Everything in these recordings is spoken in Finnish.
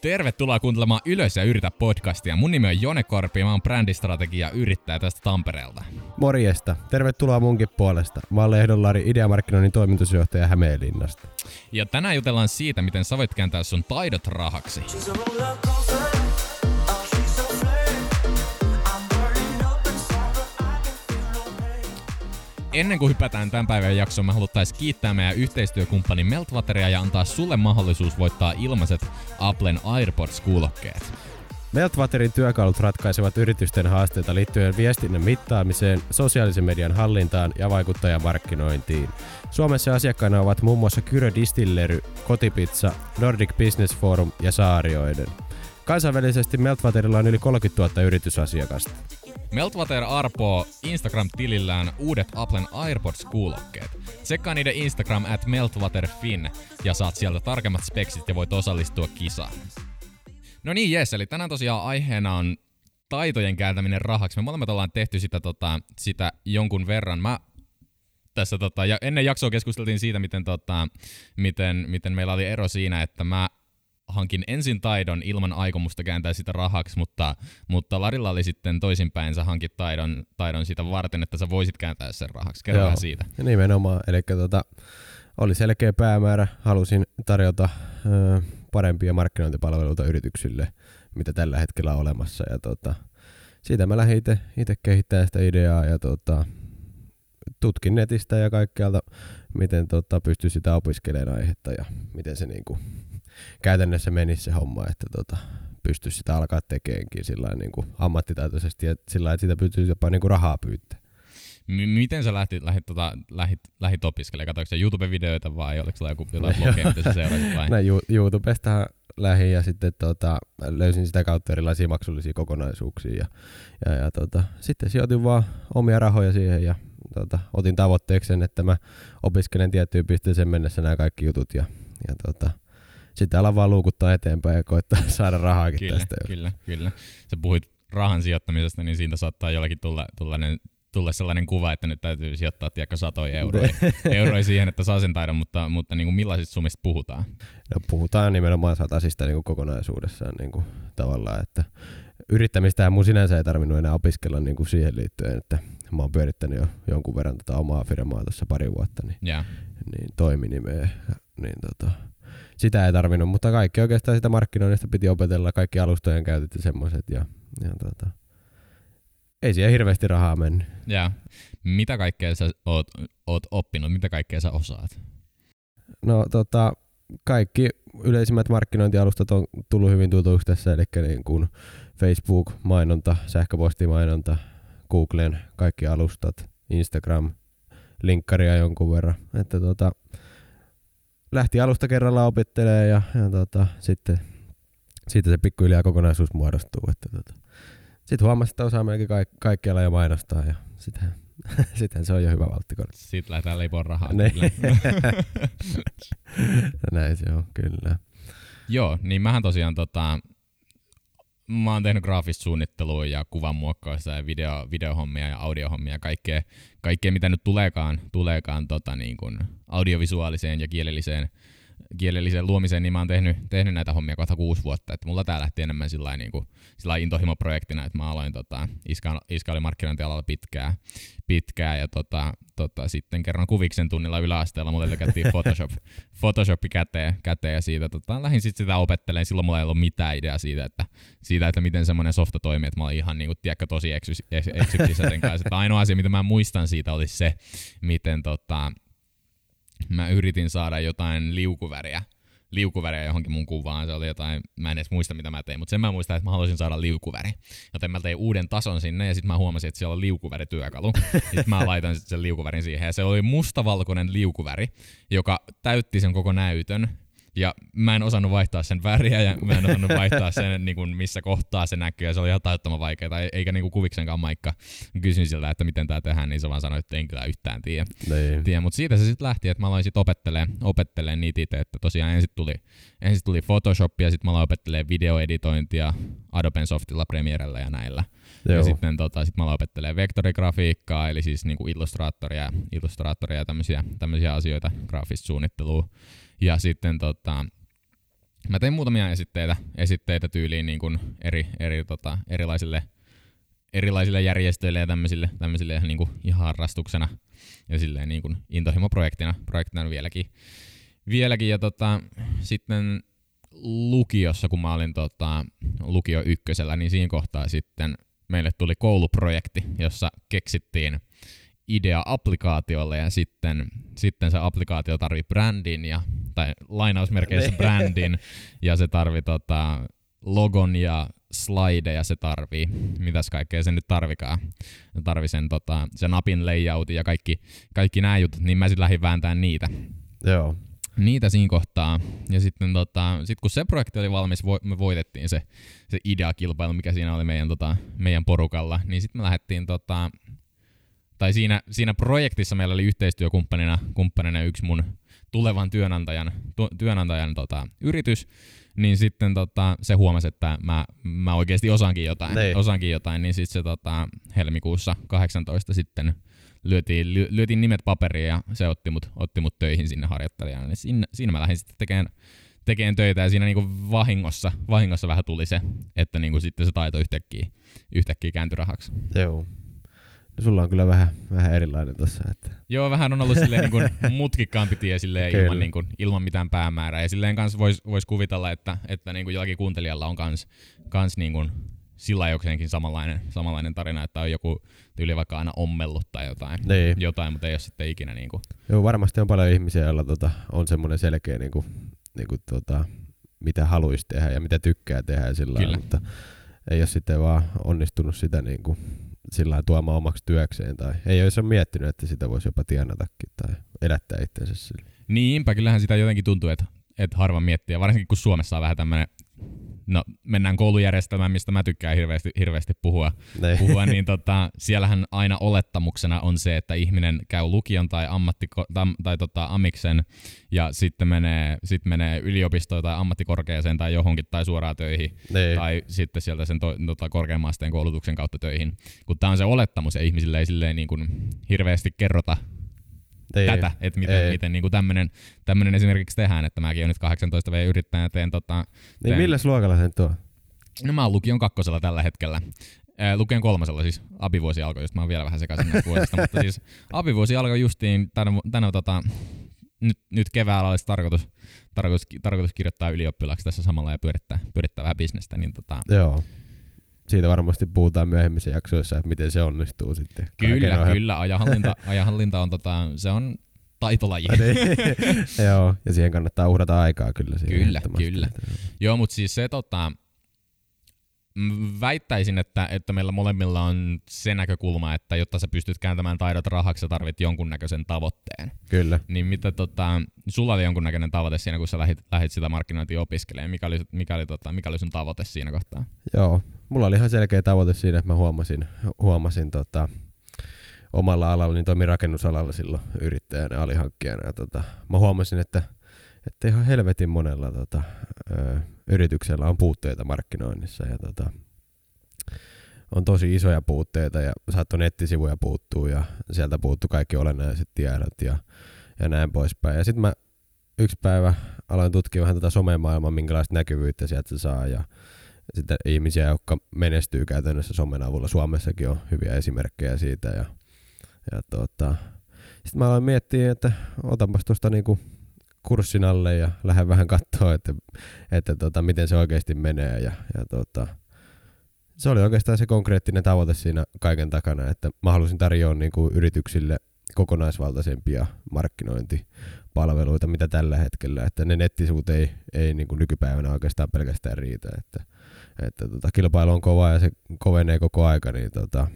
Tervetuloa kuuntelemaan Ylös ja yritä podcastia. Mun nimi on Jone Korpi ja mä oon brändistrategia yrittäjä tästä Tampereelta. Morjesta. Tervetuloa munkin puolesta. Mä oon Lehdon Lari, ideamarkkinoinnin toimitusjohtaja Hämeenlinnasta. Ja tänään jutellaan siitä, miten sä voit kääntää sun taidot rahaksi. Ennen kuin hypätään tämän päivän jaksoon, mä haluttaisiin kiittää meidän yhteistyökumppani Meltwateria ja antaa sulle mahdollisuus voittaa ilmaiset Applen AirPods-kuulokkeet. Meltwaterin työkalut ratkaisevat yritysten haasteita liittyen viestinnän mittaamiseen, sosiaalisen median hallintaan ja vaikuttajamarkkinointiin. Suomessa asiakkaina ovat muun muassa Kyrö Distillery, Kotipizza, Nordic Business Forum ja Saarioiden. Kansainvälisesti Meltwaterilla on yli 30 000 yritysasiakasta. Meltwater arpoo Instagram-tilillään uudet Applen AirPods-kuulokkeet. Tsekkaa niiden Instagram at meltwaterfin ja saat sieltä tarkemmat speksit ja voit osallistua kisaan. No niin, jes, eli tänään tosiaan aiheena on taitojen kääntäminen rahaksi. Me molemmat ollaan tehty sitä, tota, sitä jonkun verran. Mä tässä tota, ja ennen jaksoa keskusteltiin siitä, miten, tota, miten, miten meillä oli ero siinä, että mä hankin ensin taidon ilman aikomusta kääntää sitä rahaksi, mutta, mutta Larilla oli sitten toisinpäin, sä hankit taidon, taidon sitä varten, että sä voisit kääntää sen rahaksi. Kerro vähän siitä. Nimenomaan, eli tota, oli selkeä päämäärä, halusin tarjota ö, parempia markkinointipalveluita yrityksille, mitä tällä hetkellä on olemassa. Ja tota, siitä mä lähdin itse kehittämään sitä ideaa ja tota, tutkin netistä ja kaikkialta, miten tota, pystyy sitä opiskelemaan aihetta ja miten se niinku, käytännössä menisi se homma, että tota, pystyisi sitä alkaa tekeenkin sillä niin ammattitaitoisesti ja sillä että sitä pystyisi jopa niin kuin rahaa pyytää. M- miten sä lähtit, lähit, tota, lähit, lähit opiskelemaan? Katsoitko YouTube-videoita vai oliko sulla joku jotain blogia, mitä sä seurasit vai? No, YouTubesta lähin ja sitten tota, löysin sitä kautta erilaisia maksullisia kokonaisuuksia ja, ja, ja tota, sitten sijoitin vaan omia rahoja siihen ja tota, otin tavoitteeksi sen, että mä opiskelen tiettyyn pisteeseen mennessä nämä kaikki jutut ja, ja tota, sitten ala vaan luukuttaa eteenpäin ja koittaa saada rahaakin kyllä, tästä. Kyllä, kyllä. Sä puhuit rahan sijoittamisesta, niin siitä saattaa jollakin tulla, tullainen, tulla sellainen kuva, että nyt täytyy sijoittaa tiedäkö, satoja euroja, euroja siihen, että saa sen taidon, mutta, mutta niin kuin millaisista summista puhutaan? No, puhutaan nimenomaan satasista niin kuin kokonaisuudessaan niin kuin, tavallaan, että yrittämistä mun sinänsä ei tarvinnut enää opiskella niin kuin siihen liittyen, että mä oon pyörittänyt jo jonkun verran tota omaa firmaa tuossa pari vuotta, niin, yeah. niin toiminimeä, niin tota, sitä ei tarvinnut, mutta kaikki oikeastaan sitä markkinoinnista piti opetella, kaikki alustojen käytöt ja semmoiset. Ja, ja tota, ei siihen hirveästi rahaa mennyt. Ja mitä kaikkea sä oot, oot oppinut, mitä kaikkea sä osaat? No tota, kaikki yleisimmät markkinointialustat on tullut hyvin tutuksi tässä, eli niin kuin Facebook-mainonta, sähköpostimainonta, Googlen kaikki alustat, Instagram, linkkaria jonkun verran. Että tota, lähti alusta kerralla opittelemaan ja, ja tota, sitten siitä se pikkuhiljaa kokonaisuus muodostuu. Että tota. Sitten huomasi, että osaa melkein kaik- kaikkialla jo mainostaa ja sitten sitten se on jo hyvä valttikortti. Sitten lähdetään leipoon rahaa. Näin se on, kyllä. Joo, niin mähän tosiaan tota, mä oon tehnyt graafista suunnittelua ja kuvan muokkausta ja video, videohommia ja audiohommia ja kaikkea, kaikkea mitä nyt tuleekaan, tuleekaan tota, niin kuin audiovisuaaliseen ja kielelliseen kielelliseen luomiseen, niin mä oon tehnyt, tehnyt näitä hommia kohta kuusi vuotta. Että mulla tää lähti enemmän sillä niin kuin, sillä intohimoprojektina, että mä aloin, tota, iska, iska oli markkinointialalla pitkään, pitkään ja tota, tota, sitten kerran kuviksen tunnilla yläasteella mulle lykättiin Photoshop, Photoshop käteen, käteen ja siitä tota, lähdin sitten sitä opettelemaan. Silloin mulla ei ollut mitään ideaa siitä, että, siitä, että miten semmoinen softa toimii, että mä olin ihan niin kuin, tiedätkö, tosi eksyksissä sen kanssa. Että ainoa asia, mitä mä muistan siitä, oli se, miten tota, mä yritin saada jotain liukuväriä, liukuväriä johonkin mun kuvaan. Se oli jotain, mä en edes muista mitä mä tein, mutta sen mä muistan, että mä haluaisin saada liukuväri. Joten mä tein uuden tason sinne ja sitten mä huomasin, että siellä on liukuvärityökalu. sitten mä laitan sen liukuvärin siihen ja se oli mustavalkoinen liukuväri, joka täytti sen koko näytön ja mä en osannut vaihtaa sen väriä ja mä en osannut vaihtaa sen, niin kuin, missä kohtaa se näkyy. Ja se oli ihan taittoman vaikeaa, eikä niin kuin kuviksenkaan maikka. Kysyin siltä, että miten tämä tehdään, niin se vaan sanoi, että en kyllä yhtään tiedä. Niin. tiedä. Mutta siitä se sitten lähti, että mä aloin sitten opettelemaan, opettelemaan niitä itse. Että tosiaan ensin tuli, ensin tuli Photoshop ja sitten mä aloin opettelemaan videoeditointia Adobe Softilla, Premierellä ja näillä. Joo. Ja sitten tota, sit mä aloin opettelemaan vektorigrafiikkaa, eli siis niinku illustraattoria, illustraattoria ja tämmöisiä, tämmöisiä asioita, graafista suunnittelua. Ja sitten tota, mä tein muutamia esitteitä, esitteitä tyyliin niin kuin eri, eri tota, erilaisille, erilaisille järjestöille ja tämmöisille, tämmöisille ihan, niin kuin ihan harrastuksena ja silleen niin kuin intohimoprojektina projektina vieläkin. vieläkin. Ja tota, sitten lukiossa, kun mä olin tota, lukio ykkösellä, niin siinä kohtaa sitten meille tuli kouluprojekti, jossa keksittiin idea applikaatiolle ja sitten, sitten se applikaatio tarvii brändin ja, tai lainausmerkeissä niin. brändin ja se tarvii tota, logon ja slideja se tarvii. Mitäs kaikkea se nyt tarvikaan. Se tarvii sen, tota, sen napin layoutin ja kaikki, kaikki nämä jutut, niin mä sitten lähdin vääntämään niitä. Joo. Niitä siinä kohtaa. Ja sitten tota, sit kun se projekti oli valmis, vo, me voitettiin se, se ideakilpailu, mikä siinä oli meidän, tota, meidän porukalla, niin sitten me lähdettiin tota, tai siinä, siinä projektissa meillä oli yhteistyökumppanina kumppanina yksi mun tulevan työnantajan, tu, työnantajan tota, yritys, niin sitten tota, se huomasi, että mä, mä oikeasti osaankin jotain, Niin. osaankin jotain niin sitten se tota, helmikuussa 18 sitten lyötiin, ly, lyötiin nimet paperiin ja se otti mut, otti mut töihin sinne harjoittelijana. Niin siinä, siinä mä lähdin sitten tekemään, tekemään töitä ja siinä niinku vahingossa, vahingossa vähän tuli se, että niinku sitten se taito yhtäkkiä, yhtäkkiä kääntyi rahaksi. Joo. No sulla on kyllä vähän, vähän erilainen tossa. Että... Joo, vähän on ollut silleen niin kuin mutkikkaampi tie silleen Kyllä. ilman, niin kuin, ilman mitään päämäärää. Ja silleen kans vois, vois kuvitella, että, että niin kuin jollakin kuuntelijalla on kans, kans niin kuin sillä jokseenkin samanlainen, samanlainen tarina, että on joku tyyli vaikka aina ommellut tai jotain, Niin. jotain mutta ei ole sitten ikinä niin kuin, Joo, varmasti on paljon ihmisiä, joilla tota, on semmoinen selkeä, niin kuin, niin kuin, tota, mitä haluaisi tehdä ja mitä tykkää tehdä ja sillä lailla, mutta ei ole sitten vaan onnistunut sitä niin kuin, sillä tuomaan omaksi työkseen tai ei olisi miettinyt, että sitä voisi jopa tienatakin tai elättää itsensä sillä. Niinpä, kyllähän sitä jotenkin tuntuu, että, että harva miettii, ja varsinkin kun Suomessa on vähän tämmöinen, no mennään koulujärjestelmään, mistä mä tykkään hirveästi, hirveästi puhua, puhua, niin tota, siellähän aina olettamuksena on se, että ihminen käy lukion tai, ammattiko, tai, tai tota, amiksen ja sitten menee, sit menee yliopistoon tai ammattikorkeaseen tai johonkin tai suoraan töihin niin. tai sitten sieltä sen to, tota, korkeamman asteen koulutuksen kautta töihin. Kun tämä on se olettamus ja ihmisille ei silleen niin kuin hirveästi kerrota Ei. tätä, että miten, Ei. miten niin tämmöinen tämmönen esimerkiksi tehdään, että mäkin olen nyt 18 v yrittäjä teen tota, Niin teen- millä luokalla sen tuo? No mä oon lukion kakkosella tällä hetkellä. Ää, Lukion kolmasella siis abivuosi alkoi, just mä oon vielä vähän sekaisin näistä vuosista, mutta siis abivuosi alkoi justiin tänä, tänä tota, nyt, nyt keväällä olisi tarkoitus, tarkoitus, tarkoitus kirjoittaa ylioppilaaksi tässä samalla ja pyörittää, pyörittää vähän bisnestä, niin tota, Joo. Siitä varmasti puhutaan myöhemmissä jaksoissa, että miten se onnistuu sitten. kyllä, Kaiken ohella. kyllä, ajanhallinta, ajanhallinta on tota, se on taitolaji. Niin. Joo, ja siihen kannattaa uhrata aikaa kyllä. siihen Kyllä, kyllä. Joo, mutta siis se tota, väittäisin, että, että meillä molemmilla on se näkökulma, että jotta sä pystyt kääntämään taidot rahaksi, sä tarvit jonkunnäköisen tavoitteen. Kyllä. Niin mitä tota, sulla oli jonkunnäköinen tavoite siinä, kun sä lähit, lähit sitä markkinointia opiskelemaan? Mikä oli, mikä, oli, tota, mikä oli sun tavoite siinä kohtaa? Joo, mulla oli ihan selkeä tavoite siinä, että mä huomasin, huomasin tota, omalla alalla, niin toimin rakennusalalla silloin yrittäjänä ja alihankkijana. Ja, tota, mä huomasin, että, että ihan helvetin monella tota, ö, yrityksellä on puutteita markkinoinnissa ja tota, on tosi isoja puutteita ja saattoi nettisivuja puuttuu ja sieltä puuttuu kaikki olennaiset tiedot ja, ja näin poispäin. Ja sitten mä yksi päivä aloin tutkia vähän tätä somemaailmaa, minkälaista näkyvyyttä sieltä saa ja sitten ihmisiä, jotka menestyy käytännössä somen avulla. Suomessakin on hyviä esimerkkejä siitä. Ja, ja tota, sitten mä aloin miettiä, että otanpas tuosta niinku kurssin alle ja lähden vähän katsoa, että, että tota, miten se oikeasti menee. Ja, ja tota, se oli oikeastaan se konkreettinen tavoite siinä kaiken takana, että mä halusin tarjoa niinku yrityksille kokonaisvaltaisempia markkinointipalveluita, mitä tällä hetkellä, että ne nettisivut ei, ei niin kuin nykypäivänä oikeastaan pelkästään riitä, että, että tota, kilpailu on kova ja se kovenee koko aika, niin tota,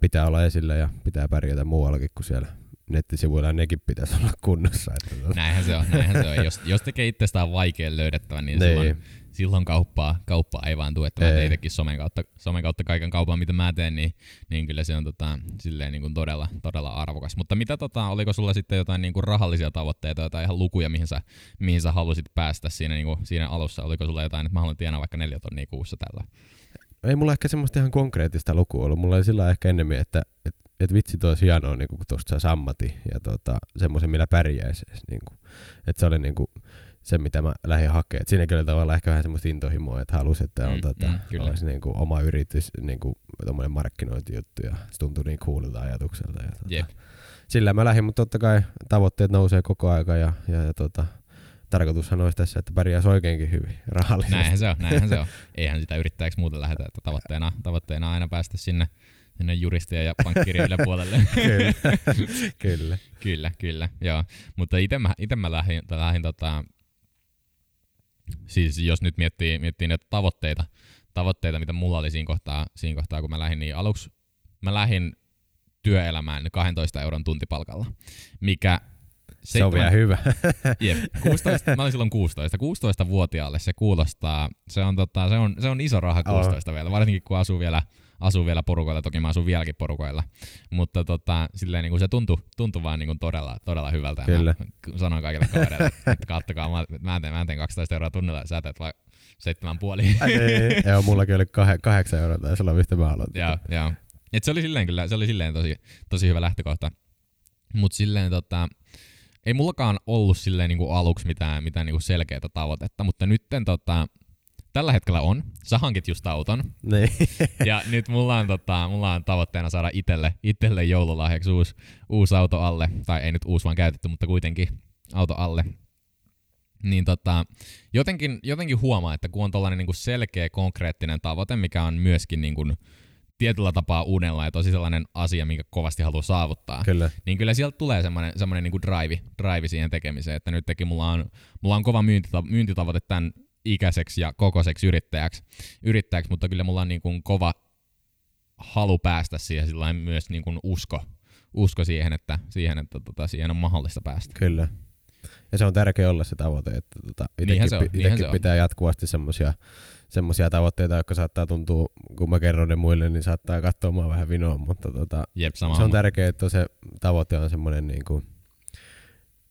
pitää olla esillä ja pitää pärjätä muuallakin kuin siellä nettisivuilla, nekin pitäisi olla kunnossa. Että, tota, Näinhän se on, näinhän se on. Jos, jos tekee itsestään vaikean löydettävän, niin Niin. silloin, silloin kauppaa, kauppaa ei vaan tule. Että mä Ei. teen itsekin somen kautta, somen kautta kaiken kaupan, mitä mä teen, niin, niin kyllä se on tota, silleen niin kuin todella, todella arvokas. Mutta mitä tota, oliko sulla sitten jotain niin kuin rahallisia tavoitteita, jotain ihan lukuja, mihin sä, mihin sä halusit päästä siinä, niin kuin, siinä alussa? Oliko sulla jotain, että mä haluan tienaa vaikka neljä tonnia kuussa tällä? ei mulla ehkä semmoista ihan konkreettista lukua ollut. Mulla oli sillä ehkä enemmän, että et, et vitsi toi olisi hienoa, niin kun tuosta saisi ammatti ja tota, semmoisen, millä pärjäisi. Niin kuin. Että se oli niin kuin, se, mitä mä lähdin hakemaan. Et siinäkin oli tavallaan ehkä vähän semmoista intohimoa, että halusi, että on Mm, tota, mm, olisi niin kuin oma yritys, niin kuin markkinointijuttu ja se tuntui niin coolilta ajatukselta. Ja, tota, Jep. Sillä mä lähdin, mutta totta kai tavoitteet nousee koko aika ja, ja, ja tota, tarkoitushan olisi tässä, että pärjäisi oikeinkin hyvin rahallisesti. Näinhän se on, näinhän se on. Eihän sitä yrittäjäksi muuten lähdetä, että tavoitteena, tavoitteena aina päästä sinne, sinne juristien ja pankkirien puolelle. kyllä, kyllä. kyllä, kyllä, joo. Mutta itse mä, ite mä lähdin, lähdin tota, siis jos nyt miettii, miettii näitä tavoitteita, tavoitteita, mitä mulla oli siinä kohtaa, siinä kohtaa kun mä lähdin, niin aluksi mä lähdin työelämään 12 euron tuntipalkalla, mikä Se on vielä hyvä. Jep, 16, mä olin silloin 16. 16-vuotiaalle se kuulostaa, se on, tota, se on, se on iso raha 16 vielä, varsinkin kun asuu vielä, asuu vielä porukoilla, toki mä asun vieläkin porukoilla, mutta tota, silleen niin kuin se tuntui, tuntui vaan niin kuin todella, todella hyvältä. Kyllä. Mä sanoin kaikille kavereille, että kattokaa, mä, mä, teen, mä teen 12 euroa tunnilla, sä teet vaan seitsemän puoli. Ei, Joo, mullakin oli kah- kahdeksan euroa taisi olla, mistä mä aloitin. Joo, joo. Et se oli silleen kyllä, se oli silleen tosi, tosi hyvä lähtökohta. Mut silleen tota, ei mullakaan ollut silleen niinku aluksi mitään, mitään niinku selkeää tavoitetta, mutta nytten tota, tällä hetkellä on. Sä hankit just auton. Niin. Ja nyt mulla on, tota, mulla on tavoitteena saada itelle, itelle joululahjaksi uusi, uusi auto alle. Tai ei nyt uusi vaan käytetty, mutta kuitenkin auto alle. Niin tota, jotenkin, jotenkin huomaa, että kun on tällainen niinku selkeä, konkreettinen tavoite, mikä on myöskin niinku tietyllä tapaa uudella ja tosi sellainen asia, minkä kovasti haluaa saavuttaa, Kyllä. niin kyllä sieltä tulee semmoinen, semmoinen niinku drive, drive siihen tekemiseen, että nytkin mulla on, mulla on kova myyntita- myyntitavoite tämän ikäiseksi ja kokoiseksi yrittäjäksi, yrittäjäksi mutta kyllä mulla on niinku kova halu päästä siihen sillä myös niinku usko, usko siihen, että, siihen, että tota, siihen on mahdollista päästä. Kyllä. Ja se on tärkeä olla se tavoite, että tota, itekin, se on, pi- niinhän itekin se on. pitää jatkuvasti semmosia, semmosia tavoitteita, jotka saattaa tuntua, kun mä kerron ne muille, niin saattaa katsoa mua vähän vinoon, mutta tota, Jep, se on homma. tärkeää, että se tavoite on semmoinen niin kuin,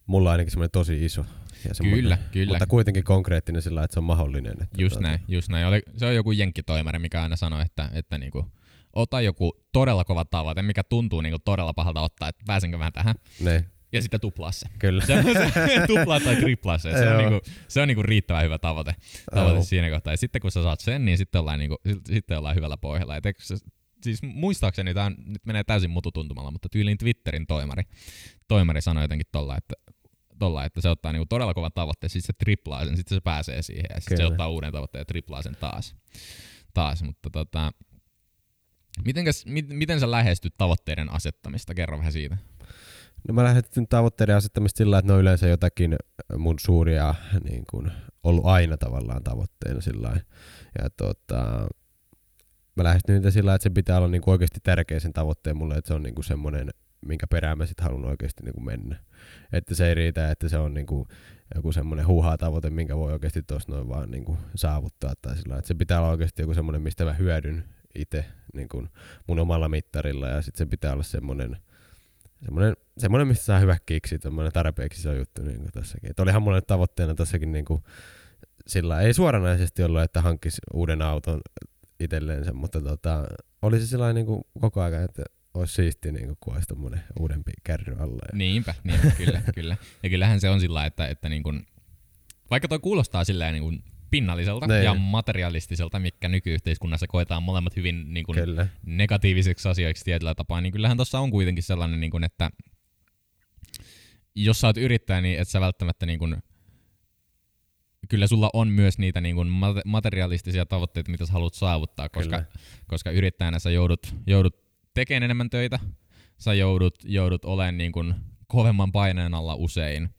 mulla on ainakin semmoinen tosi iso. Ja Kyllä, kyllä. Mutta kuitenkin konkreettinen sillä, että se on mahdollinen. Että Just tota, näin, just näin. Oli, se on joku jenkkitoimari, mikä aina sanoi, että, että niinku, ota joku todella kova tavoite, mikä tuntuu niinku todella pahalta ottaa, että pääsenkö mä tähän, Ne, ja sitten tuplaa se. kyllä. Se, se tuplaa tai triplaa se. Se on, niinku, se on niinku riittävän hyvä tavoite, tavoite Joo. siinä kohtaa. Ja sitten kun sä saat sen, niin sitten ollaan, niinku, sit- sitten ollaan hyvällä pohjalla. Et eikö se, siis muistaakseni tämä nyt menee täysin mututuntumalla, mutta tyyliin Twitterin toimari, toimari sanoi jotenkin tolla, että tolla, että se ottaa niinku todella kovan tavoitteen, sitten se triplaa sen, sitten se pääsee siihen, ja sitten se ottaa uuden tavoitteen ja triplaa sen taas. taas mutta tota, mitenkäs, mit, miten sä lähestyt tavoitteiden asettamista? Kerro vähän siitä. No mä lähdettiin tavoitteiden asettamista sillä, että ne on yleensä jotakin mun suuria niin kuin, ollut aina tavallaan tavoitteena sillä. Ja tota, mä lähestyn niitä sillä, että se pitää olla niin kuin oikeasti tärkeä sen tavoitteen mulle, että se on niin kuin semmoinen, minkä perään mä sit haluan oikeasti niin kuin mennä. Että se ei riitä, että se on niin kuin joku semmoinen huuhaa tavoite, minkä voi oikeasti tuossa noin vaan niin kuin saavuttaa. Tai sillä että se pitää olla oikeasti joku semmoinen, mistä mä hyödyn itse niin kuin mun omalla mittarilla ja sitten se pitää olla semmoinen, semmoinen, semmoinen mistä saa hyvä kiksi, semmoinen tarpeeksi iso juttu niin kuin tässäkin. Et olihan mulla nyt tavoitteena tässäkin niin kuin, sillä ei suoranaisesti ollut, että hankkisi uuden auton itselleensä, mutta tota, oli se sellainen niin kuin koko ajan, että olisi siistiä, niin kuin, kun olisi tommonen uudempi kärry alla. Ja, Niinpä, niinpä kyllä, kyllä. Ja kyllähän se on sillä, että, että niin kun, vaikka toi kuulostaa silleen niin pinnalliselta Niin. ja materialistiselta, mikä nykyyhteiskunnassa koetaan molemmat hyvin niin Kyllä, negatiiviseksi asioiksi tietyllä tapaa, niin kyllähän tuossa on kuitenkin sellainen, niin kun, että jos sä oot yrittäjä, niin et sä välttämättä niin kun, kyllä sulla on myös niitä niin mate- materialistisia tavoitteita, mitä sä haluat saavuttaa, koska, Kyllä. koska yrittäjänä sä joudut, joudut tekemään enemmän töitä, sä joudut, joudut olemaan niin kuin kovemman paineen alla usein,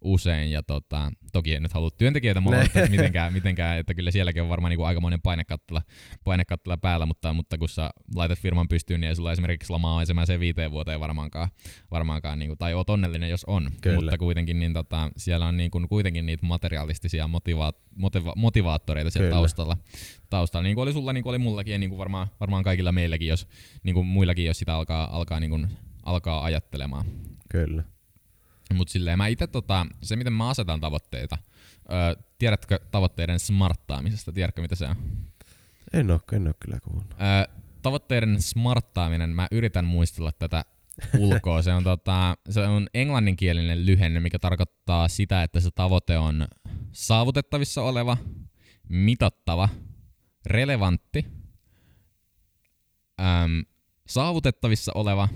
usein ja tota, toki en nyt halua työntekijöitä mollata mitenkään, mitenkään, että kyllä sielläkin on varmaan niin kuin aikamoinen painekattila, painekattila päällä, mutta, mutta kun sä laitat firman pystyyn, niin ei sulla esimerkiksi lomaa ensimmäiseen viiteen vuoteen varmaankaan, varmaankaan niin kuin, tai oot onnellinen, jos on, Kyllä. mutta kuitenkin niin tota, siellä on niin kuin, kuitenkin niitä materialistisia motiva- motiva- motivaattoreita siellä Kyllä. taustalla, taustalla, niin kuin oli sulla, niin kuin oli mullakin ja niin kuin varmaan, varmaan kaikilla meilläkin, jos niin kuin muillakin, jos sitä alkaa, alkaa, niin kuin, alkaa ajattelemaan. Kyllä. Mutta silleen mä itse tota, se miten mä asetan tavoitteita, öö, tiedätkö tavoitteiden smarttaamisesta, tiedätkö mitä se on? En oo, en oo kyllä kuullut. Öö, tavoitteiden smarttaaminen, mä yritän muistella tätä ulkoa. Se on, tota, se on englanninkielinen lyhenne, mikä tarkoittaa sitä, että se tavoite on saavutettavissa oleva, mitattava, relevantti, äm, saavutettavissa oleva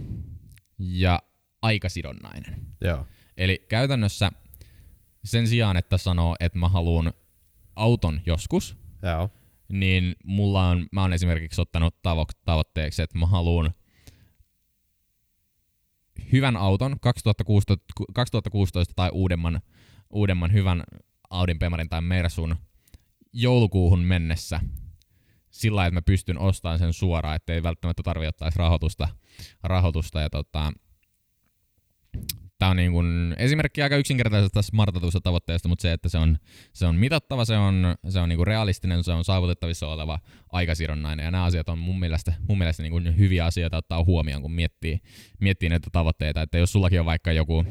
ja aikasidonnainen. Joo. Eli käytännössä sen sijaan, että sanoo, että mä haluan auton joskus, Joo. niin mulla on, mä oon esimerkiksi ottanut tavo- tavoitteeksi, että mä haluan hyvän auton 2016, 2016 tai uudemman, uudemman hyvän Audin Pemarin tai Mersun joulukuuhun mennessä sillä lailla, että mä pystyn ostamaan sen suoraan, ettei välttämättä tarvitse ottaa rahoitusta, rahoitusta ja tota, Tämä on niin kuin esimerkki aika yksinkertaisesta smartatusta tavoitteesta, mutta se, että se on, se on mitattava, se on, se on niin kuin realistinen, se on saavutettavissa oleva aikasidonnainen. Ja nämä asiat on mun mielestä, mun mielestä niin kuin hyviä asioita ottaa huomioon, kun miettii, miettii näitä tavoitteita. Että jos sullakin on vaikka joku,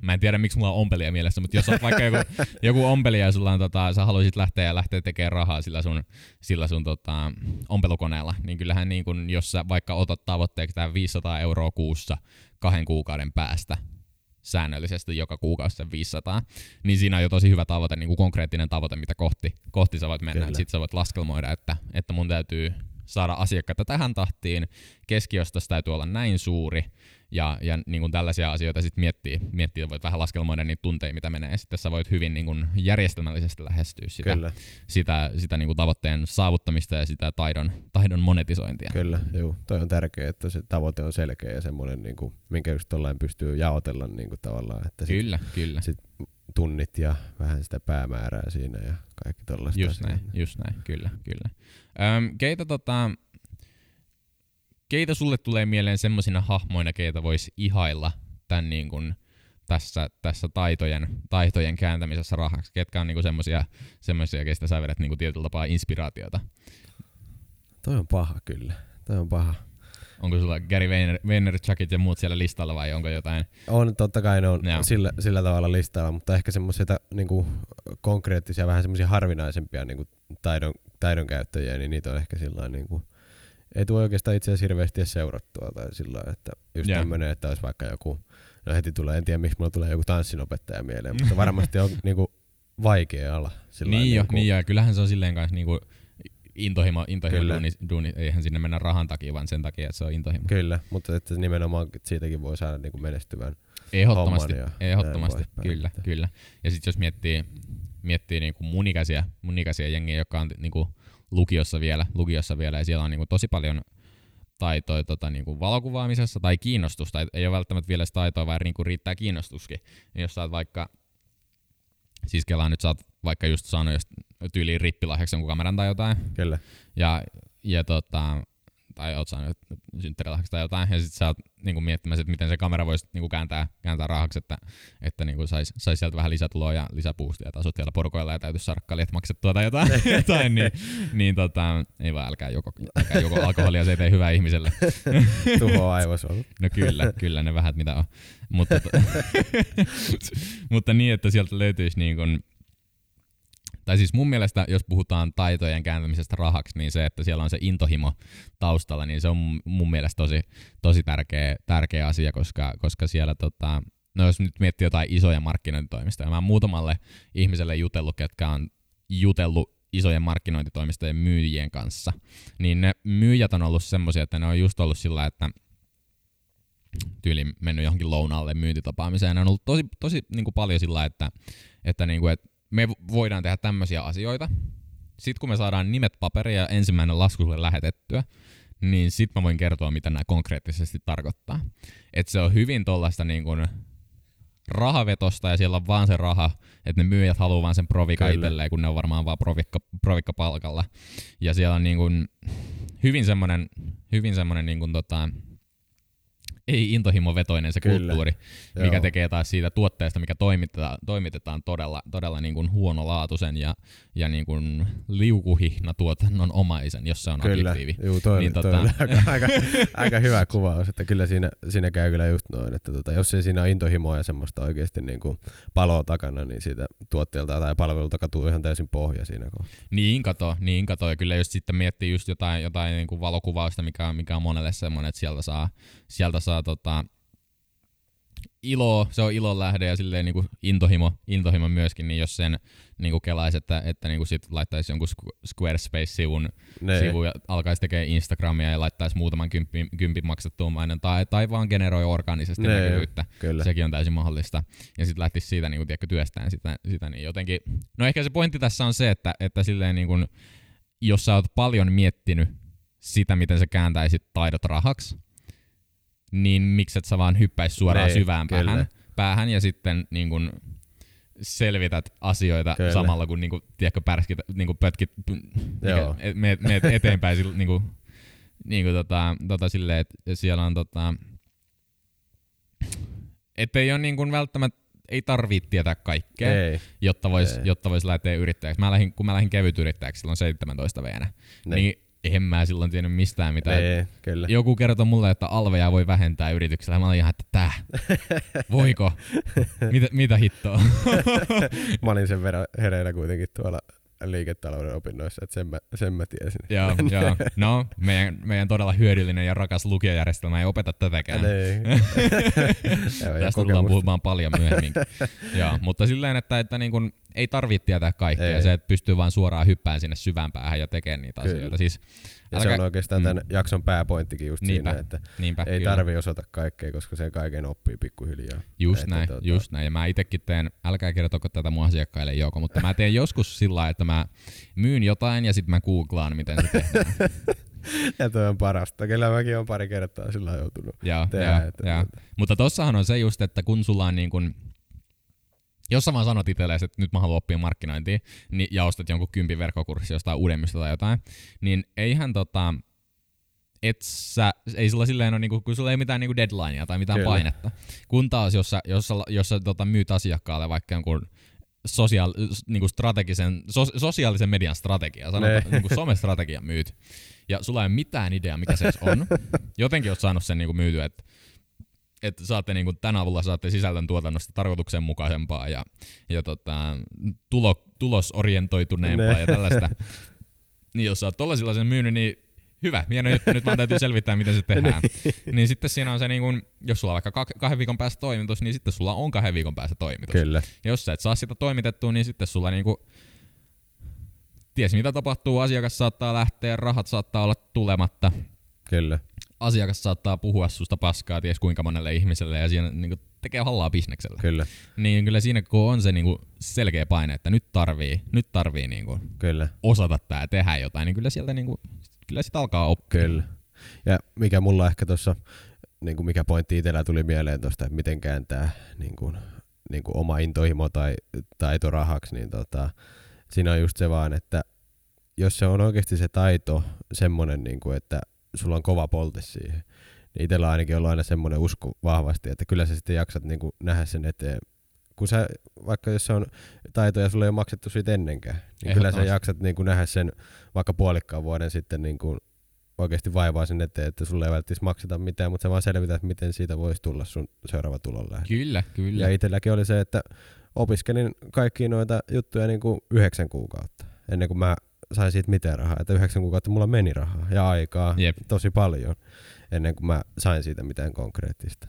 mä en tiedä miksi mulla on ompelia mielessä, mutta jos on vaikka joku, joku ompelia ja sulla on, tota, sä haluaisit lähteä ja lähteä tekemään rahaa sillä sun, sillä sun tota, ompelukoneella, niin kyllähän niin kuin, jos sä vaikka otat tavoitteeksi tämän 500 euroa kuussa kahden kuukauden päästä, säännöllisesti joka kuukausi sen 500, niin siinä on jo tosi hyvä tavoite, niin kuin konkreettinen tavoite, mitä kohti, kohti sä voit mennä. Sitten sä voit laskelmoida, että, että mun täytyy saada asiakkaita tähän tahtiin, keskiöstä täytyy olla näin suuri, ja, ja niin kuin tällaisia asioita sitten miettii, miettii, voit vähän laskelmoida niitä tunteja, mitä menee, ja sitten sä voit hyvin niin kuin järjestelmällisesti lähestyä sitä, Kyllä. sitä, sitä niin kuin tavoitteen saavuttamista ja sitä taidon, taidon monetisointia. Kyllä, joo. Toi on tärkeää, että se tavoite on selkeä ja semmoinen, niin kuin, minkä just pystyy jaotella niin kuin tavallaan. Että sit, kyllä, kyllä. Sit tunnit ja vähän sitä päämäärää siinä ja kaikki tollaista. Just näin, just näin, kyllä, kyllä. Öm, keitä tota, keitä sulle tulee mieleen semmoisina hahmoina, keitä voisi ihailla tämän niin kuin, tässä, tässä taitojen, taitojen kääntämisessä rahaksi? Ketkä on niin semmoisia, semmoisia, keistä sä vedät niin tietyllä tapaa inspiraatiota? Toi on paha kyllä. Toi on paha. Onko sulla Gary Vaynerchukit ja muut siellä listalla vai onko jotain? On, totta kai ne on sillä, sillä tavalla listalla, mutta ehkä semmoisia niinku, konkreettisia, vähän semmoisia harvinaisempia niinku, taidon, taidon käyttäjiä, niin niitä on ehkä sillä niinku, ei tule oikeastaan itse asiassa hirveästi edes seurattua tai sillä että just yeah. tämmöinen, että olisi vaikka joku, no heti tulee, en tiedä miksi mulla tulee joku tanssinopettaja mieleen, mutta varmasti on niinku vaikea ala. Sillä niin jo, niinku, niin ja kyllähän se on silleen kanssa niinku intohimo, intohimo duuni, duuni, eihän sinne mennä rahan takia, vaan sen takia, että se on intohimo. Kyllä, mutta että nimenomaan siitäkin voi saada niinku menestyvän Ehdottomasti, ehdottomasti kyllä, kyllä. Ja sitten jos miettii, miettii niinku mun, ikäisiä, mun ikäisiä jengiä, jotka on niinku lukiossa vielä, lukiossa vielä ja siellä on niinku tosi paljon taitoja tota, niinku valokuvaamisessa tai kiinnostusta. Ei, ole välttämättä vielä taitoa, vaan niinku riittää kiinnostuskin. Ja jos sä oot vaikka, siis kelaa nyt sä oot vaikka just saanut just tyyliin rippilahjaksi jonkun kameran tai jotain. Kyllä. Ja, ja tota, tai oot saanut synttärilahjaksi tai jotain, ja sitten sä oot niinku miettimässä, että miten se kamera voisi niinku kääntää, kääntää rahaksi, että, että niinku saisi sais sieltä vähän lisätuloa ja lisäpuustia, että asut vielä porukoilla ja täytyisi saada kaljet maksettua tai jotain, jotain niin, niin tota, ei vaan älkää joko, älkää joko alkoholia, se ei tee hyvää ihmiselle. Tuho aivosolut. no kyllä, kyllä ne vähät mitä on. Mutta, mutta niin, että sieltä löytyisi niin kuin, tai siis mun mielestä, jos puhutaan taitojen kääntämisestä rahaksi, niin se, että siellä on se intohimo taustalla, niin se on mun mielestä tosi, tosi tärkeä, tärkeä asia, koska, koska siellä tota, no jos nyt miettii jotain isoja markkinointitoimistoja, mä oon muutamalle ihmiselle jutellut, ketkä on jutellut isojen markkinointitoimistojen myyjien kanssa, niin ne myyjät on ollut semmoisia, että ne on just ollut sillä, että tyyli mennyt johonkin lounaalle myyntitapaamiseen, ne on ollut tosi, tosi niin kuin paljon sillä, että, että, niin kuin, että me voidaan tehdä tämmöisiä asioita. Sitten kun me saadaan nimet paperia ja ensimmäinen lasku sulle lähetettyä, niin sit mä voin kertoa, mitä nämä konkreettisesti tarkoittaa. Että se on hyvin tollaista niin kuin rahavetosta ja siellä on vaan se raha, että ne myyjät haluaa vaan sen provika itselleen, kun ne on varmaan vaan provikka, provikka palkalla. Ja siellä on niin kuin hyvin semmoinen, hyvin semmoinen niin kuin tota, ei intohimovetoinen se Kyllä. kulttuuri, mikä Joo. tekee taas siitä tuotteesta, mikä toimitetaan, toimitetaan todella, todella niin kuin huonolaatuisen ja, ja niin kuin liukuhihna tuotannon omaisen, jos se on kyllä. adjektiivi. Joo, toi, niin, toi tota... aika, aika, aika, hyvä kuvaus, että kyllä siinä, siinä käy kyllä just noin, että tota, jos ei siinä ole intohimoa ja semmoista oikeasti niin kuin paloa takana, niin siitä tuotteelta tai palvelulta katuu ihan täysin pohja siinä kohdassa. Niin kato, niin kato, ja kyllä jos sitten miettii just jotain, jotain niin kuin valokuvausta, mikä, mikä on monelle semmoinen, että sieltä saa, sieltä saa tota, ilo, se on ilon lähde ja silleen niinku intohimo, intohimo myöskin, niin jos sen niinku kelaisi, että, että niinku sit laittaisi jonkun Squarespace-sivun Ne, sivu ja alkaisi tekemään Instagramia ja laittaisi muutaman kympin, kympin maksettua mainontaa tai, tai vaan generoi orgaanisesti Ne, näkyvyyttä. kyllä. Sekin on täysin mahdollista. Ja sitten lähtisi siitä niin tiedätkö, työstään sitä, sitä, niin jotenkin... No ehkä se pointti tässä on se, että, että silleen niin kuin, jos sä oot paljon miettinyt sitä, miten sä kääntäisit taidot rahaksi, niin mikset sä vaan hyppäis suoraan Niin, syvään kyllä. päähän, päähän ja sitten niin kuin, selvität asioita Kyllä. samalla kun niinku, tiedätkö, pärskit, niinku pötkit, Joo. mikä- meet, meet eteenpäin sillä, niinku, niinku tota, tota silleen, että siellä on tota, ettei ole niinku välttämättä, ei tarvii tietää kaikkea, Ei. jotta vois, Ei. jotta vois lähteä yrittäjäksi. Mä lähdin, kun mä lähdin kevyt yrittäjäksi silloin 17 veenä, Ne. niin en mä silloin tiennyt mistään mitään. Ei, kyllä. Joku kertoi mulle, että alveja voi vähentää yrityksellä. Mä olin ihan, että tää, voiko? Mitä, mitä hittoa? Mä olin sen verran hereillä kuitenkin tuolla liiketalouden opinnoissa, että sen mä, sen mä tiesin. joo, joo. No, meidän, meidän todella hyödyllinen ja rakas lukijajärjestelmä ei opeta tätäkään. Tästä tullaan puhumaan paljon myöhemmin. Joo, mutta silleen, että, että niin kun, ei tarvitse tietää kaikkea. Ei. Se, että pystyy vaan suoraan hyppään sinne syvään päähän ja tekemään niitä Kyllä. asioita. Siis, Ja se on oikeastaan Mm. tämän jakson pääpointtikin just Niinpä, siinä, että niinpä, ei kyllä. tarvi osata kaikkea, koska se kaiken oppii pikkuhiljaa. Just Että näin, tota- just näin. Ja mä itekin teen, älkää kertoko tätä mun asiakkaille joko, mutta mä teen joskus sillä että mä myyn jotain ja sitten mä googlaan, miten se tehdään. Ja toi on parasta. Kyllä mäkin on pari kertaa sillä joutunut. Joo, Tehdä, joo, että joo. tota- Mutta tossahan on se just, että kun sulla on niin kun, jos sä vaan sanot itsellesi, että nyt mä haluan oppia markkinointia, niin, ja ostat jonkun kympin verkkokurssi jostain uudemmista tai jotain, niin eihän tota, et sä, ei sulla silleen ole, niinku, kun sulla ei mitään niinku deadlinea tai mitään Kyllä. painetta. Kun taas, jos sä, jos sä, jos sä tota, myyt asiakkaalle vaikka jonkun sosiaal, niinku strategisen, sos, sosiaalisen median strategia, sanotaan, niinku somestrategian myyt, ja sulla ei ole mitään ideaa, mikä se on. Jotenkin oot saanut sen niinku myytyä, että että saatte niinku, tämän avulla saatte sisällön tuotannosta tarkoituksenmukaisempaa ja, ja tota, tulo, tulosorientoituneempaa Ne. ja tällaista. niin jos sä oot tollasilla sen myynyt, niin hyvä, hieno juttu, nyt vaan täytyy selvittää, miten se tehdään. niin sitten siinä on se, niin kun, jos sulla on vaikka kah- kahden viikon päästä toimitus, niin sitten sulla on kahden viikon päästä toimitus. Kyllä. Ja jos sä et saa sitä toimitettua, niin sitten sulla niinku, ties mitä tapahtuu, asiakas saattaa lähteä, rahat saattaa olla tulematta, Kyllä. Asiakas saattaa puhua susta paskaa ties kuinka monelle ihmiselle ja siinä niinku tekee hallaa bisneksellä. Kyllä. Niin kyllä siinä kun on se niinku selkeä paine, että nyt tarvii, nyt tarvii niinku Kyllä. osata ja tehdä jotain, niin kyllä sieltä niinku, kyllä sit alkaa oppia. Kyllä. Ja mikä mulla ehkä tuossa, niin kuin mikä pointti itsellä tuli mieleen tuosta, että miten kääntää niin kuin, niin kuin oma intohimo tai taito rahaksi, niin tota, siinä on just se vaan, että jos se on oikeasti se taito semmoinen, niin kuin, että sulla on kova polte siihen, niin itsellä on ainakin ollut aina semmoinen usko vahvasti, että kyllä sä sitten jaksat niin kuin nähdä sen eteen. Kun sä, vaikka jos se on taito ja sulla ei ole maksettu siitä ennenkään, niin kyllä sä jaksat niin kuin nähdä sen vaikka puolikkaan vuoden sitten niin kuin oikeasti vaivaa sen eteen, että sulle ei välttämättä makseta mitään, mutta sä vaan selvität, miten siitä voisi tulla sun seuraava tulonlähde. Kyllä, kyllä. Ja itselläkin oli se, että opiskelin kaikki noita juttuja niin kuin yhdeksän kuukautta, ennen kuin mä sain siitä mitään rahaa. Että yhdeksän kuukautta mulla meni rahaa ja aikaa Jep. tosi paljon, ennen kuin mä sain siitä mitään konkreettista.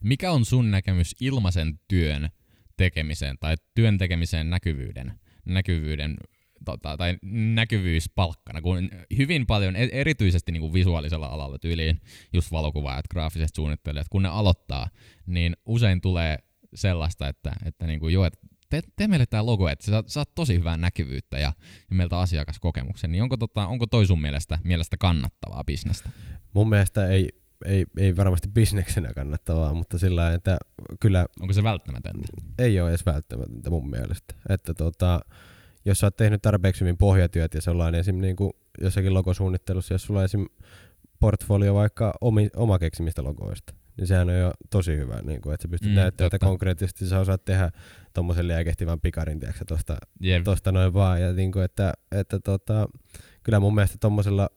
Mikä on sun näkemys ilmaisen työn tekemiseen tai työn tekemiseen näkyvyyden, näkyvyyden tota, tai näkyvyys palkkana, kun hyvin paljon, e- erityisesti niin kuin visuaalisella alalla tyyliin, just valokuvaajat, graafiset suunnittelijat, kun ne aloittaa, niin usein tulee sellaista, että, että niin kuin, joo, että tee, tee meille tämä logo, että sä saat, tosi hyvää näkyvyyttä ja, ja meiltä asiakaskokemuksen, niin onko, tota, onko toi sun mielestä, mielestä kannattavaa bisnestä? Mun mielestä ei, ei, ei varmasti bisneksenä kannattavaa, mutta sillä että kyllä Onko se välttämätöntä? ei ole edes välttämätöntä mun mielestä. Että tota, jos sä oot tehnyt tarpeeksi hyvin pohjatyöt ja sellainen esim. Niin kuin jossakin logosuunnittelussa, jos sulla on esim. portfolio vaikka omi, oma keksimistä logoista, niin sehän on jo tosi hyvä, niin kuin, että sä pystyt Mm, näyttämään, että konkreettisesti sä osaat tehdä tommosen liekehtivän pikarin, tiedätkö, tosta, Jep. tosta noin vaan. Ja niin kuin, että, että tota, kyllä mun mielestä tommosella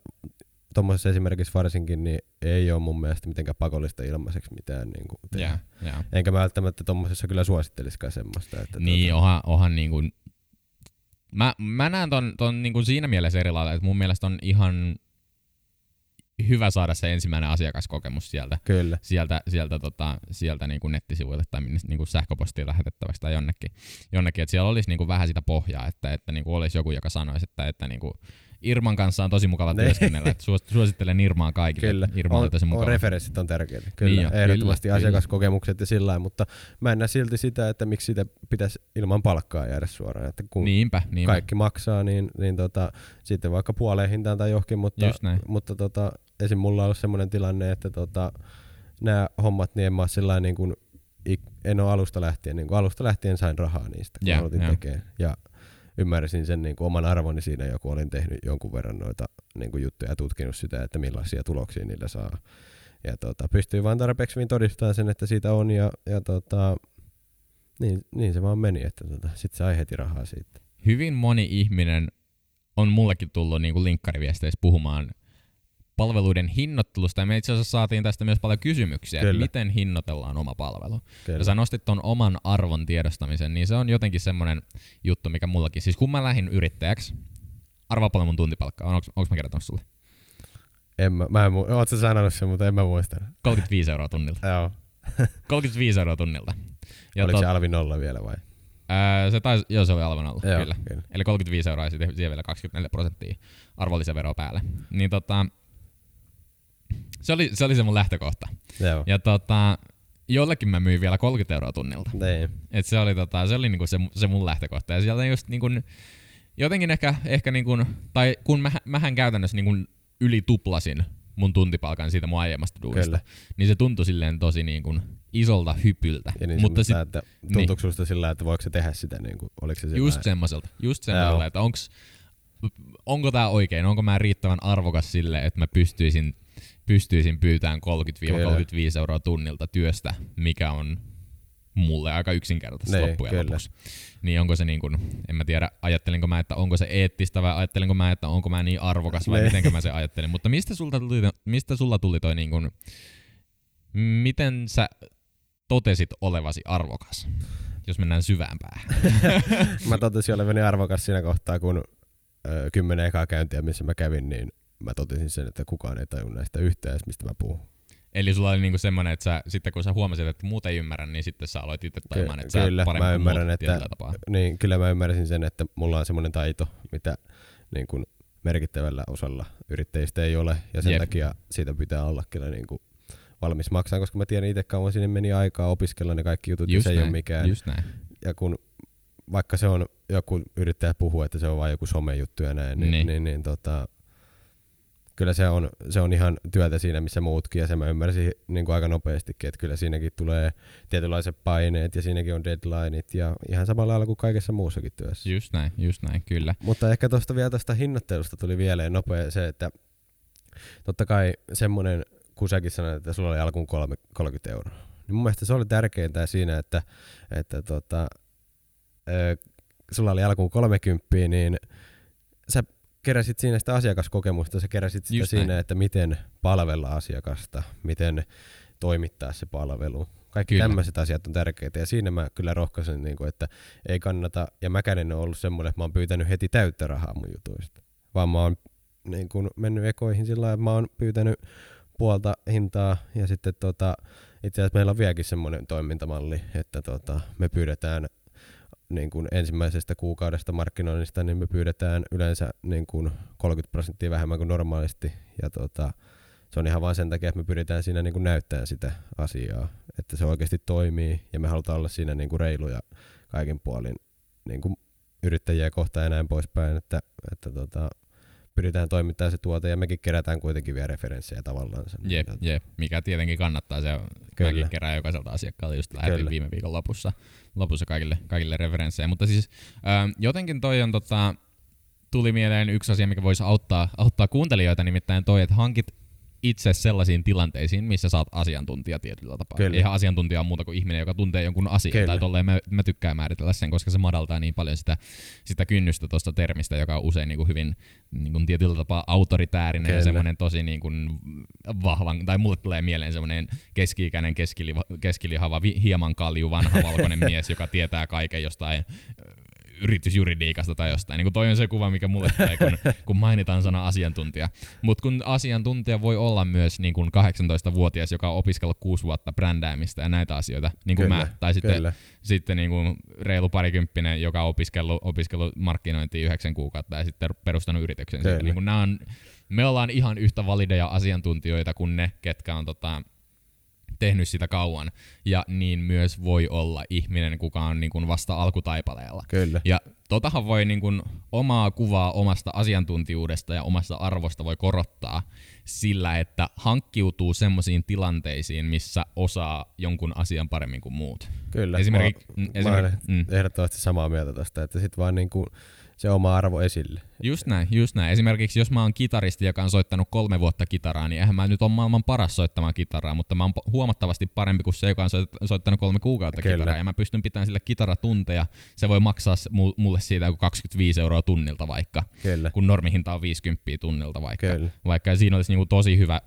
tuommoisessa esimerkiksi varsinkin, niin ei ole mun mielestä mitenkään pakollista ilmaiseksi mitään niin kuin tehdä. Ja, ja. Enkä mä välttämättä tuommoisessa kyllä suosittelisikaan semmoista. Että Niin, tuota, onhan, onhan niin kuin, mä, mä näen ton, ton niin kuin siinä mielessä eri lailla, että mun mielestä on ihan hyvä saada se ensimmäinen asiakaskokemus sieltä, Kyllä. sieltä, sieltä, tota, sieltä niin kuin nettisivuilta tai niin kuin sähköpostiin lähetettäväksi tai jonnekin, jonnekin että siellä olisi niin kuin vähän sitä pohjaa, että, että niin kuin olisi joku, joka sanoisi, että, että niin kuin Irman kanssa on tosi mukava Ne. työskennellä, että suos- suosittelen Irmaa kaikille. Kyllä, Irma on, on, tosi on mukava. referenssit on tärkeitä. Kyllä, Niin jo, ehdottomasti kyllä, asiakaskokemukset ja sillä lailla, mutta mä en näe silti sitä, että miksi sitä pitäisi ilman palkkaa jäädä suoraan. Että kun Niinpä, niinpä. kaikki maksaa, niin, niin tota, sitten vaikka puoleen hintaan tai johonkin, mutta, mutta tota, esim. mulla on ollut semmoinen tilanne, että tota, nämä hommat, niin en mä sillä niin kuin, en ole alusta lähtien, niin kuin alusta lähtien sain rahaa niistä, kun Joo, aloitin joo. tekemään. Ja ymmärsin sen niin kuin oman arvoni siinä, joku olin tehnyt jonkun verran noita niin kuin juttuja ja tutkinut sitä, että millaisia tuloksia niillä saa. Ja tota, pystyy vaan tarpeeksi hyvin todistamaan sen, että siitä on ja, ja tota, niin, niin, se vaan meni, että tota, sitten sai heti rahaa siitä. Hyvin moni ihminen on mullekin tullut niin kuin linkkariviesteissä puhumaan palveluiden hinnoittelusta, ja me itse asiassa saatiin tästä myös paljon kysymyksiä, että Kyllä. miten hinnoitellaan oma palvelu. Kyllä. Ja sä nostit ton oman arvon tiedostamisen, niin se on jotenkin semmoinen juttu, mikä mullakin. Siis kun mä lähdin yrittäjäksi, arvaa paljon mun tuntipalkkaa, on, onks mä kertonut sulle? En mä, mä en, mu- oot sä sanonut sen, mutta en mä muista. 35 euroa tunnilta. Joo. 35 euroa tunnilta. Ja Oliko tot- se alvi nolla vielä vai? se taisi, joo se oli alvan alla, Joo, kyllä. kyllä. Eli 35 euroa ja sitten siihen vielä 24 prosenttia arvonlisäveroa päälle. Niin tota, se oli, se oli se mun lähtökohta. Joo. Ja tota, jollekin mä myin vielä 30 euroa tunnilta. Niin. Et se oli, tota, se, oli niinku se, se mun lähtökohta. Ja sieltä just niinku, jotenkin ehkä, ehkä niinku, tai kun mä, mähän käytännössä niinku yli tuplasin mun tuntipalkan siitä mun aiemmasta duunista, Kyllä. niin se tuntui silleen tosi niinku isolta hypyltä. Ja niin Mutta sit, että tuntuuko susta sillä, että voiko se tehdä sitä, niin kuin, oliko se just semmoiselta, just semmoiselta, että onks, onko tää oikein, onko mä riittävän arvokas sille, että mä pystyisin, pystyisin pyytämään 30-35 euroa tunnilta työstä, mikä on mulle aika yksinkertaisesti Niin, loppujen kyllä. lopuksi. Niin onko se niin kuin, en mä tiedä, ajattelinko mä, että onko se eettistä vai ajattelinko mä, että onko mä niin arvokas vai Niin. mitenkö mä se ajattelin. Mutta mistä, sulta tuli, mistä sulla tuli toi niin kuin, miten sä totesit olevasi arvokas, jos mennään syvään päähän? mä totesin olevani arvokas siinä kohtaa, kun ö, kymmenen ekaa käyntiä, missä mä kävin, niin mä totesin sen, että kukaan ei tajua näistä yhtään, edes, mistä mä puhun. Eli sulla oli niinku semmoinen, että sä, sitten kun sä huomasit, että muut ei ymmärrä, niin sitten sä aloit itse tajumaan, että sä kyllä, oot parempi mä ymmärrän, muut että- tapaa. Niin, kyllä mä ymmärsin sen, että mulla on semmoinen taito, mitä niin kuin merkittävällä osalla yrittäjistä ei ole, ja sen Jep. Takia siitä pitää olla kyllä niin kuin valmis maksaa, koska mä tiedän itse kauan sinne meni aikaa opiskella ne kaikki jutut, ja Just se ei näin, ole mikään. Just näin. Ja kun vaikka se on, joku yrittäjä puhuu, että se on vain joku somejuttu ja näin, niin, Niin. niin, niin, niin tota, kyllä se on, se on ihan työtä siinä, missä muutkin, ja se mä ymmärsin niin kuin aika nopeastikin, että kyllä siinäkin tulee tietynlaiset paineet, ja siinäkin on deadlineit, ja ihan samalla lailla kuin kaikessa muussakin työssä. Just näin, just näin, kyllä. Mutta ehkä tuosta vielä tuosta hinnoittelusta tuli vielä nopea se, että totta kai semmoinen, kun säkin sanoit, että sulla oli alkuun kolme, 30 euroa. Niin mun mielestä se oli tärkeintä siinä, että, että tota, ö, sulla oli alkuun 30, niin sä keräsit siinä sitä asiakaskokemusta, sä keräsit sitä Just siinä, näin. että miten palvella asiakasta, miten toimittaa se palvelu. Kaikki Kyllä. tämmöiset asiat on tärkeitä ja siinä mä kyllä rohkaisen, niin kuin, että ei kannata, ja mäkään en ole ollut semmoinen, että mä oon pyytänyt heti täyttä rahaa mun jutuista, vaan mä oon niin kuin mennyt ekoihin sillä lailla, että mä oon pyytänyt puolta hintaa ja sitten tota, itse asiassa meillä on vieläkin semmoinen toimintamalli, että tota, me pyydetään niin kuin ensimmäisestä kuukaudesta markkinoinnista, niin me pyydetään yleensä niin kuin 30 prosenttia vähemmän kuin normaalisti. Ja tota, se on ihan vain sen takia, että me pyritään siinä niin kuin näyttämään sitä asiaa, että se oikeasti toimii ja me halutaan olla siinä niin kuin reiluja kaikin puolin niin kuin yrittäjiä kohtaan ja näin poispäin, että, että tota, pyritään toimittamaan se tuote ja mekin kerätään kuitenkin vielä referenssejä tavallaan. Sen, Jep, jep, mikä tietenkin kannattaa. Se Kyllä. mäkin kerään jokaiselta asiakkaalta just lähetin viime viikon lopussa, lopussa kaikille, kaikille referenssejä. Mutta siis ähm, jotenkin toi on tota, tuli mieleen yksi asia, mikä voisi auttaa, auttaa kuuntelijoita, nimittäin toi, että hankit itse sellaisiin tilanteisiin, missä saat asiantuntija tietyllä tapaa. Kyllä. Eihän asiantuntija ole muuta kuin ihminen, joka tuntee jonkun asian. Kyllä. Tai tolleen mä, mä tykkään määritellä sen, koska se madaltaa niin paljon sitä, sitä kynnystä tuosta termistä, joka on usein niin kuin hyvin niin kuin tietyllä tapaa autoritäärinen ja Kyllä. semmoinen tosi niin kuin vahvan, tai mulle tulee mieleen semmoinen keski-ikäinen, keskiliva, keskilihava, vi- hieman kalju, vanha valkoinen mies, joka tietää kaiken jostain yritysjuridiikasta tai jostain. Niin kuin toi on se kuva, mikä mulle tulee, kun, kun mainitaan sana asiantuntija. Mutta kun asiantuntija voi olla myös niin kuin 18-vuotias, joka on opiskellut kuusi vuotta brändäämistä ja näitä asioita, niin kuin Kyllä, mä. Tai sitten, kyllä. sitten niin kuin reilu parikymppinen, joka on opiskellut, opiskellut markkinointia yhdeksän kuukautta ja sitten perustanut yrityksen. Niin kuin nämä on, me ollaan ihan yhtä valideja asiantuntijoita kuin ne, ketkä on tota, tehnyt sitä kauan. Ja niin myös voi olla ihminen, kuka on niin kuin vasta alkutaipaleella. Kyllä. Ja totahan voi niin kuin omaa kuvaa omasta asiantuntijuudesta ja omasta arvosta voi korottaa sillä, että hankkiutuu semmoisiin tilanteisiin, missä osaa jonkun asian paremmin kuin muut. Kyllä. Esimerkiksi- mä, mm, mä olen esimerkiksi- mm. ehdottomasti samaa mieltä tosta, että sit vaan niinku se oma arvo esille. Just näin, just näin. Esimerkiksi jos mä oon kitaristi, joka on soittanut kolme vuotta kitaraa, niin eihän mä nyt ole maailman paras soittamaan kitaraa, mutta mä oon huomattavasti parempi kuin se, joka on soit- soittanut kolme kuukautta Kyllä. kitaraa. Ja mä pystyn pitämään sille kitaratunteja. Se voi maksaa mulle siitä joku 25 euroa tunnilta vaikka, Kyllä. kun normihinta on 50 tunnilta vaikka. Kyllä. Vaikka siinä olisi niinku tosi hyvä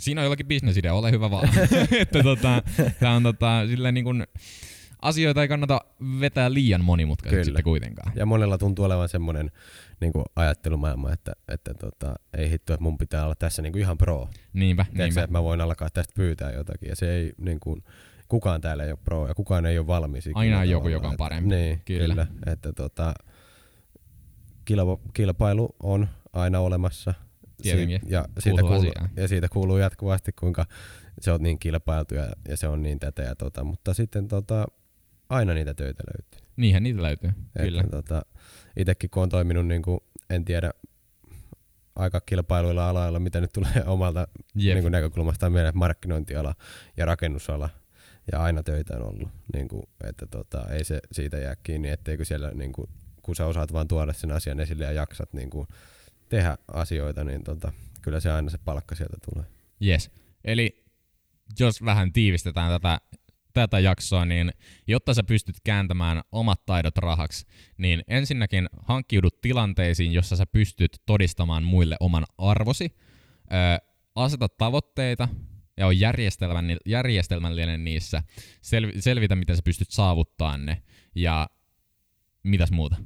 Siinä on jollakin bisnesidea, ole hyvä vaan. että tota, tää on tota, silleen niin kuin, asioita ei kannata vetää liian monimutkaisesti sitten kuitenkaan. Ja monella tuntuu olevan semmoinen niin ajattelumaailma, että, että tota, ei hitto, että mun pitää olla tässä niin kuin ihan pro. Niinpä, Tiedätkö, niinpä. että mä voin alkaa tästä pyytää jotakin. Ja se ei, niin kuin, kukaan täällä ei ole pro ja kukaan ei ole valmis. Aina on joku, joka on että- parempi. Niin, Kyllä. kyllä. että tota, kilpa, kilpailu on aina olemassa. Tietenkin. Siit, ja, siitä Kuuluu kuuluu, asiaan. ja siitä kuuluu jatkuvasti, kuinka se on niin kilpailtu ja, ja se on niin tätä ja tota, mutta sitten tota, aina niitä töitä löytyy. Niinhän niitä löytyy, kyllä. Että, tota, itekin kun on toiminut, niin kuin, en tiedä, aika kilpailuilla aloilla, mitä nyt tulee omalta Jep. niin kuin näkökulmasta mieleen, markkinointiala ja rakennusala. Ja aina töitä on ollut, niin kuin, että tota, ei se siitä jää kiinni, etteikö siellä, niin kuin, kun sä osaat vaan tuoda sen asian esille ja jaksat niin kuin, tehdä asioita, niin tota, kyllä se aina se palkka sieltä tulee. Yes. Eli jos vähän tiivistetään tätä, tätä jaksoa, niin jotta sä pystyt kääntämään omat taidot rahaksi, niin ensinnäkin hankkiudut tilanteisiin, jossa sä pystyt todistamaan muille oman arvosi, öö, aseta tavoitteita ja on järjestelmällinen niissä, sel, selvitä miten sä pystyt saavuttaa ne. Ja mitäs muuta.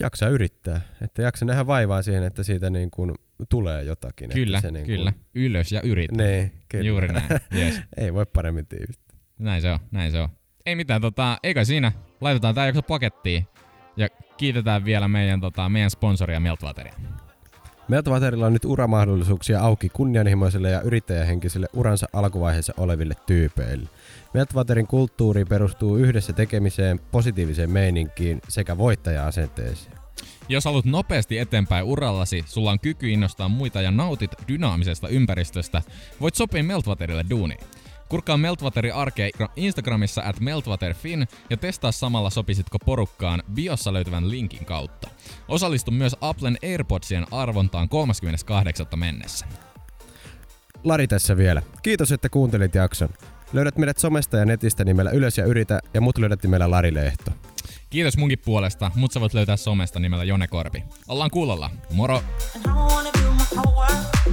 Jaksa yrittää, että jaksa nähdä vaivaa siihen, että siitä niin kuin, tulee jotakin. Kyllä, että se, niin kyllä. Ylös ja yritä. Niin, kyllä. Juuri näin. Yes. ei voi paremmin tiivistää. Näin se on, näin se on. Ei mitään, tota, eikä siinä. Laitetaan tää jakso pakettiin. Ja kiitetään vielä meidän, tota, meidän sponsoria Meltwateria. Meltwaterilla on nyt uramahdollisuuksia auki kunnianhimoisille ja yrittäjähenkisille uransa alkuvaiheessa oleville tyypeille. Meltwaterin kulttuuri perustuu yhdessä tekemiseen, positiiviseen meininkiin sekä voittaja-asenteeseen. Jos haluat nopeasti eteenpäin urallasi, sulla on kyky innostaa muita ja nautit dynaamisesta ympäristöstä, voit sopia Meltwaterille duuniin. Kurkkaa Meltwateri arkea Instagramissa at meltwaterfin ja testaa samalla sopisitko porukkaan biossa löytyvän linkin kautta. Osallistu myös Applen AirPodsien arvontaan 38. mennessä. Lari tässä vielä. Kiitos, että kuuntelit jakson. Löydät meidät somesta ja netistä nimellä Ylös ja Yritä ja mut löydät nimellä Lari Lehto. Kiitos munkin puolesta, mut sä voit löytää somesta nimellä Jone Korpi. Ollaan kuulolla. Moro! I wanna do my homework.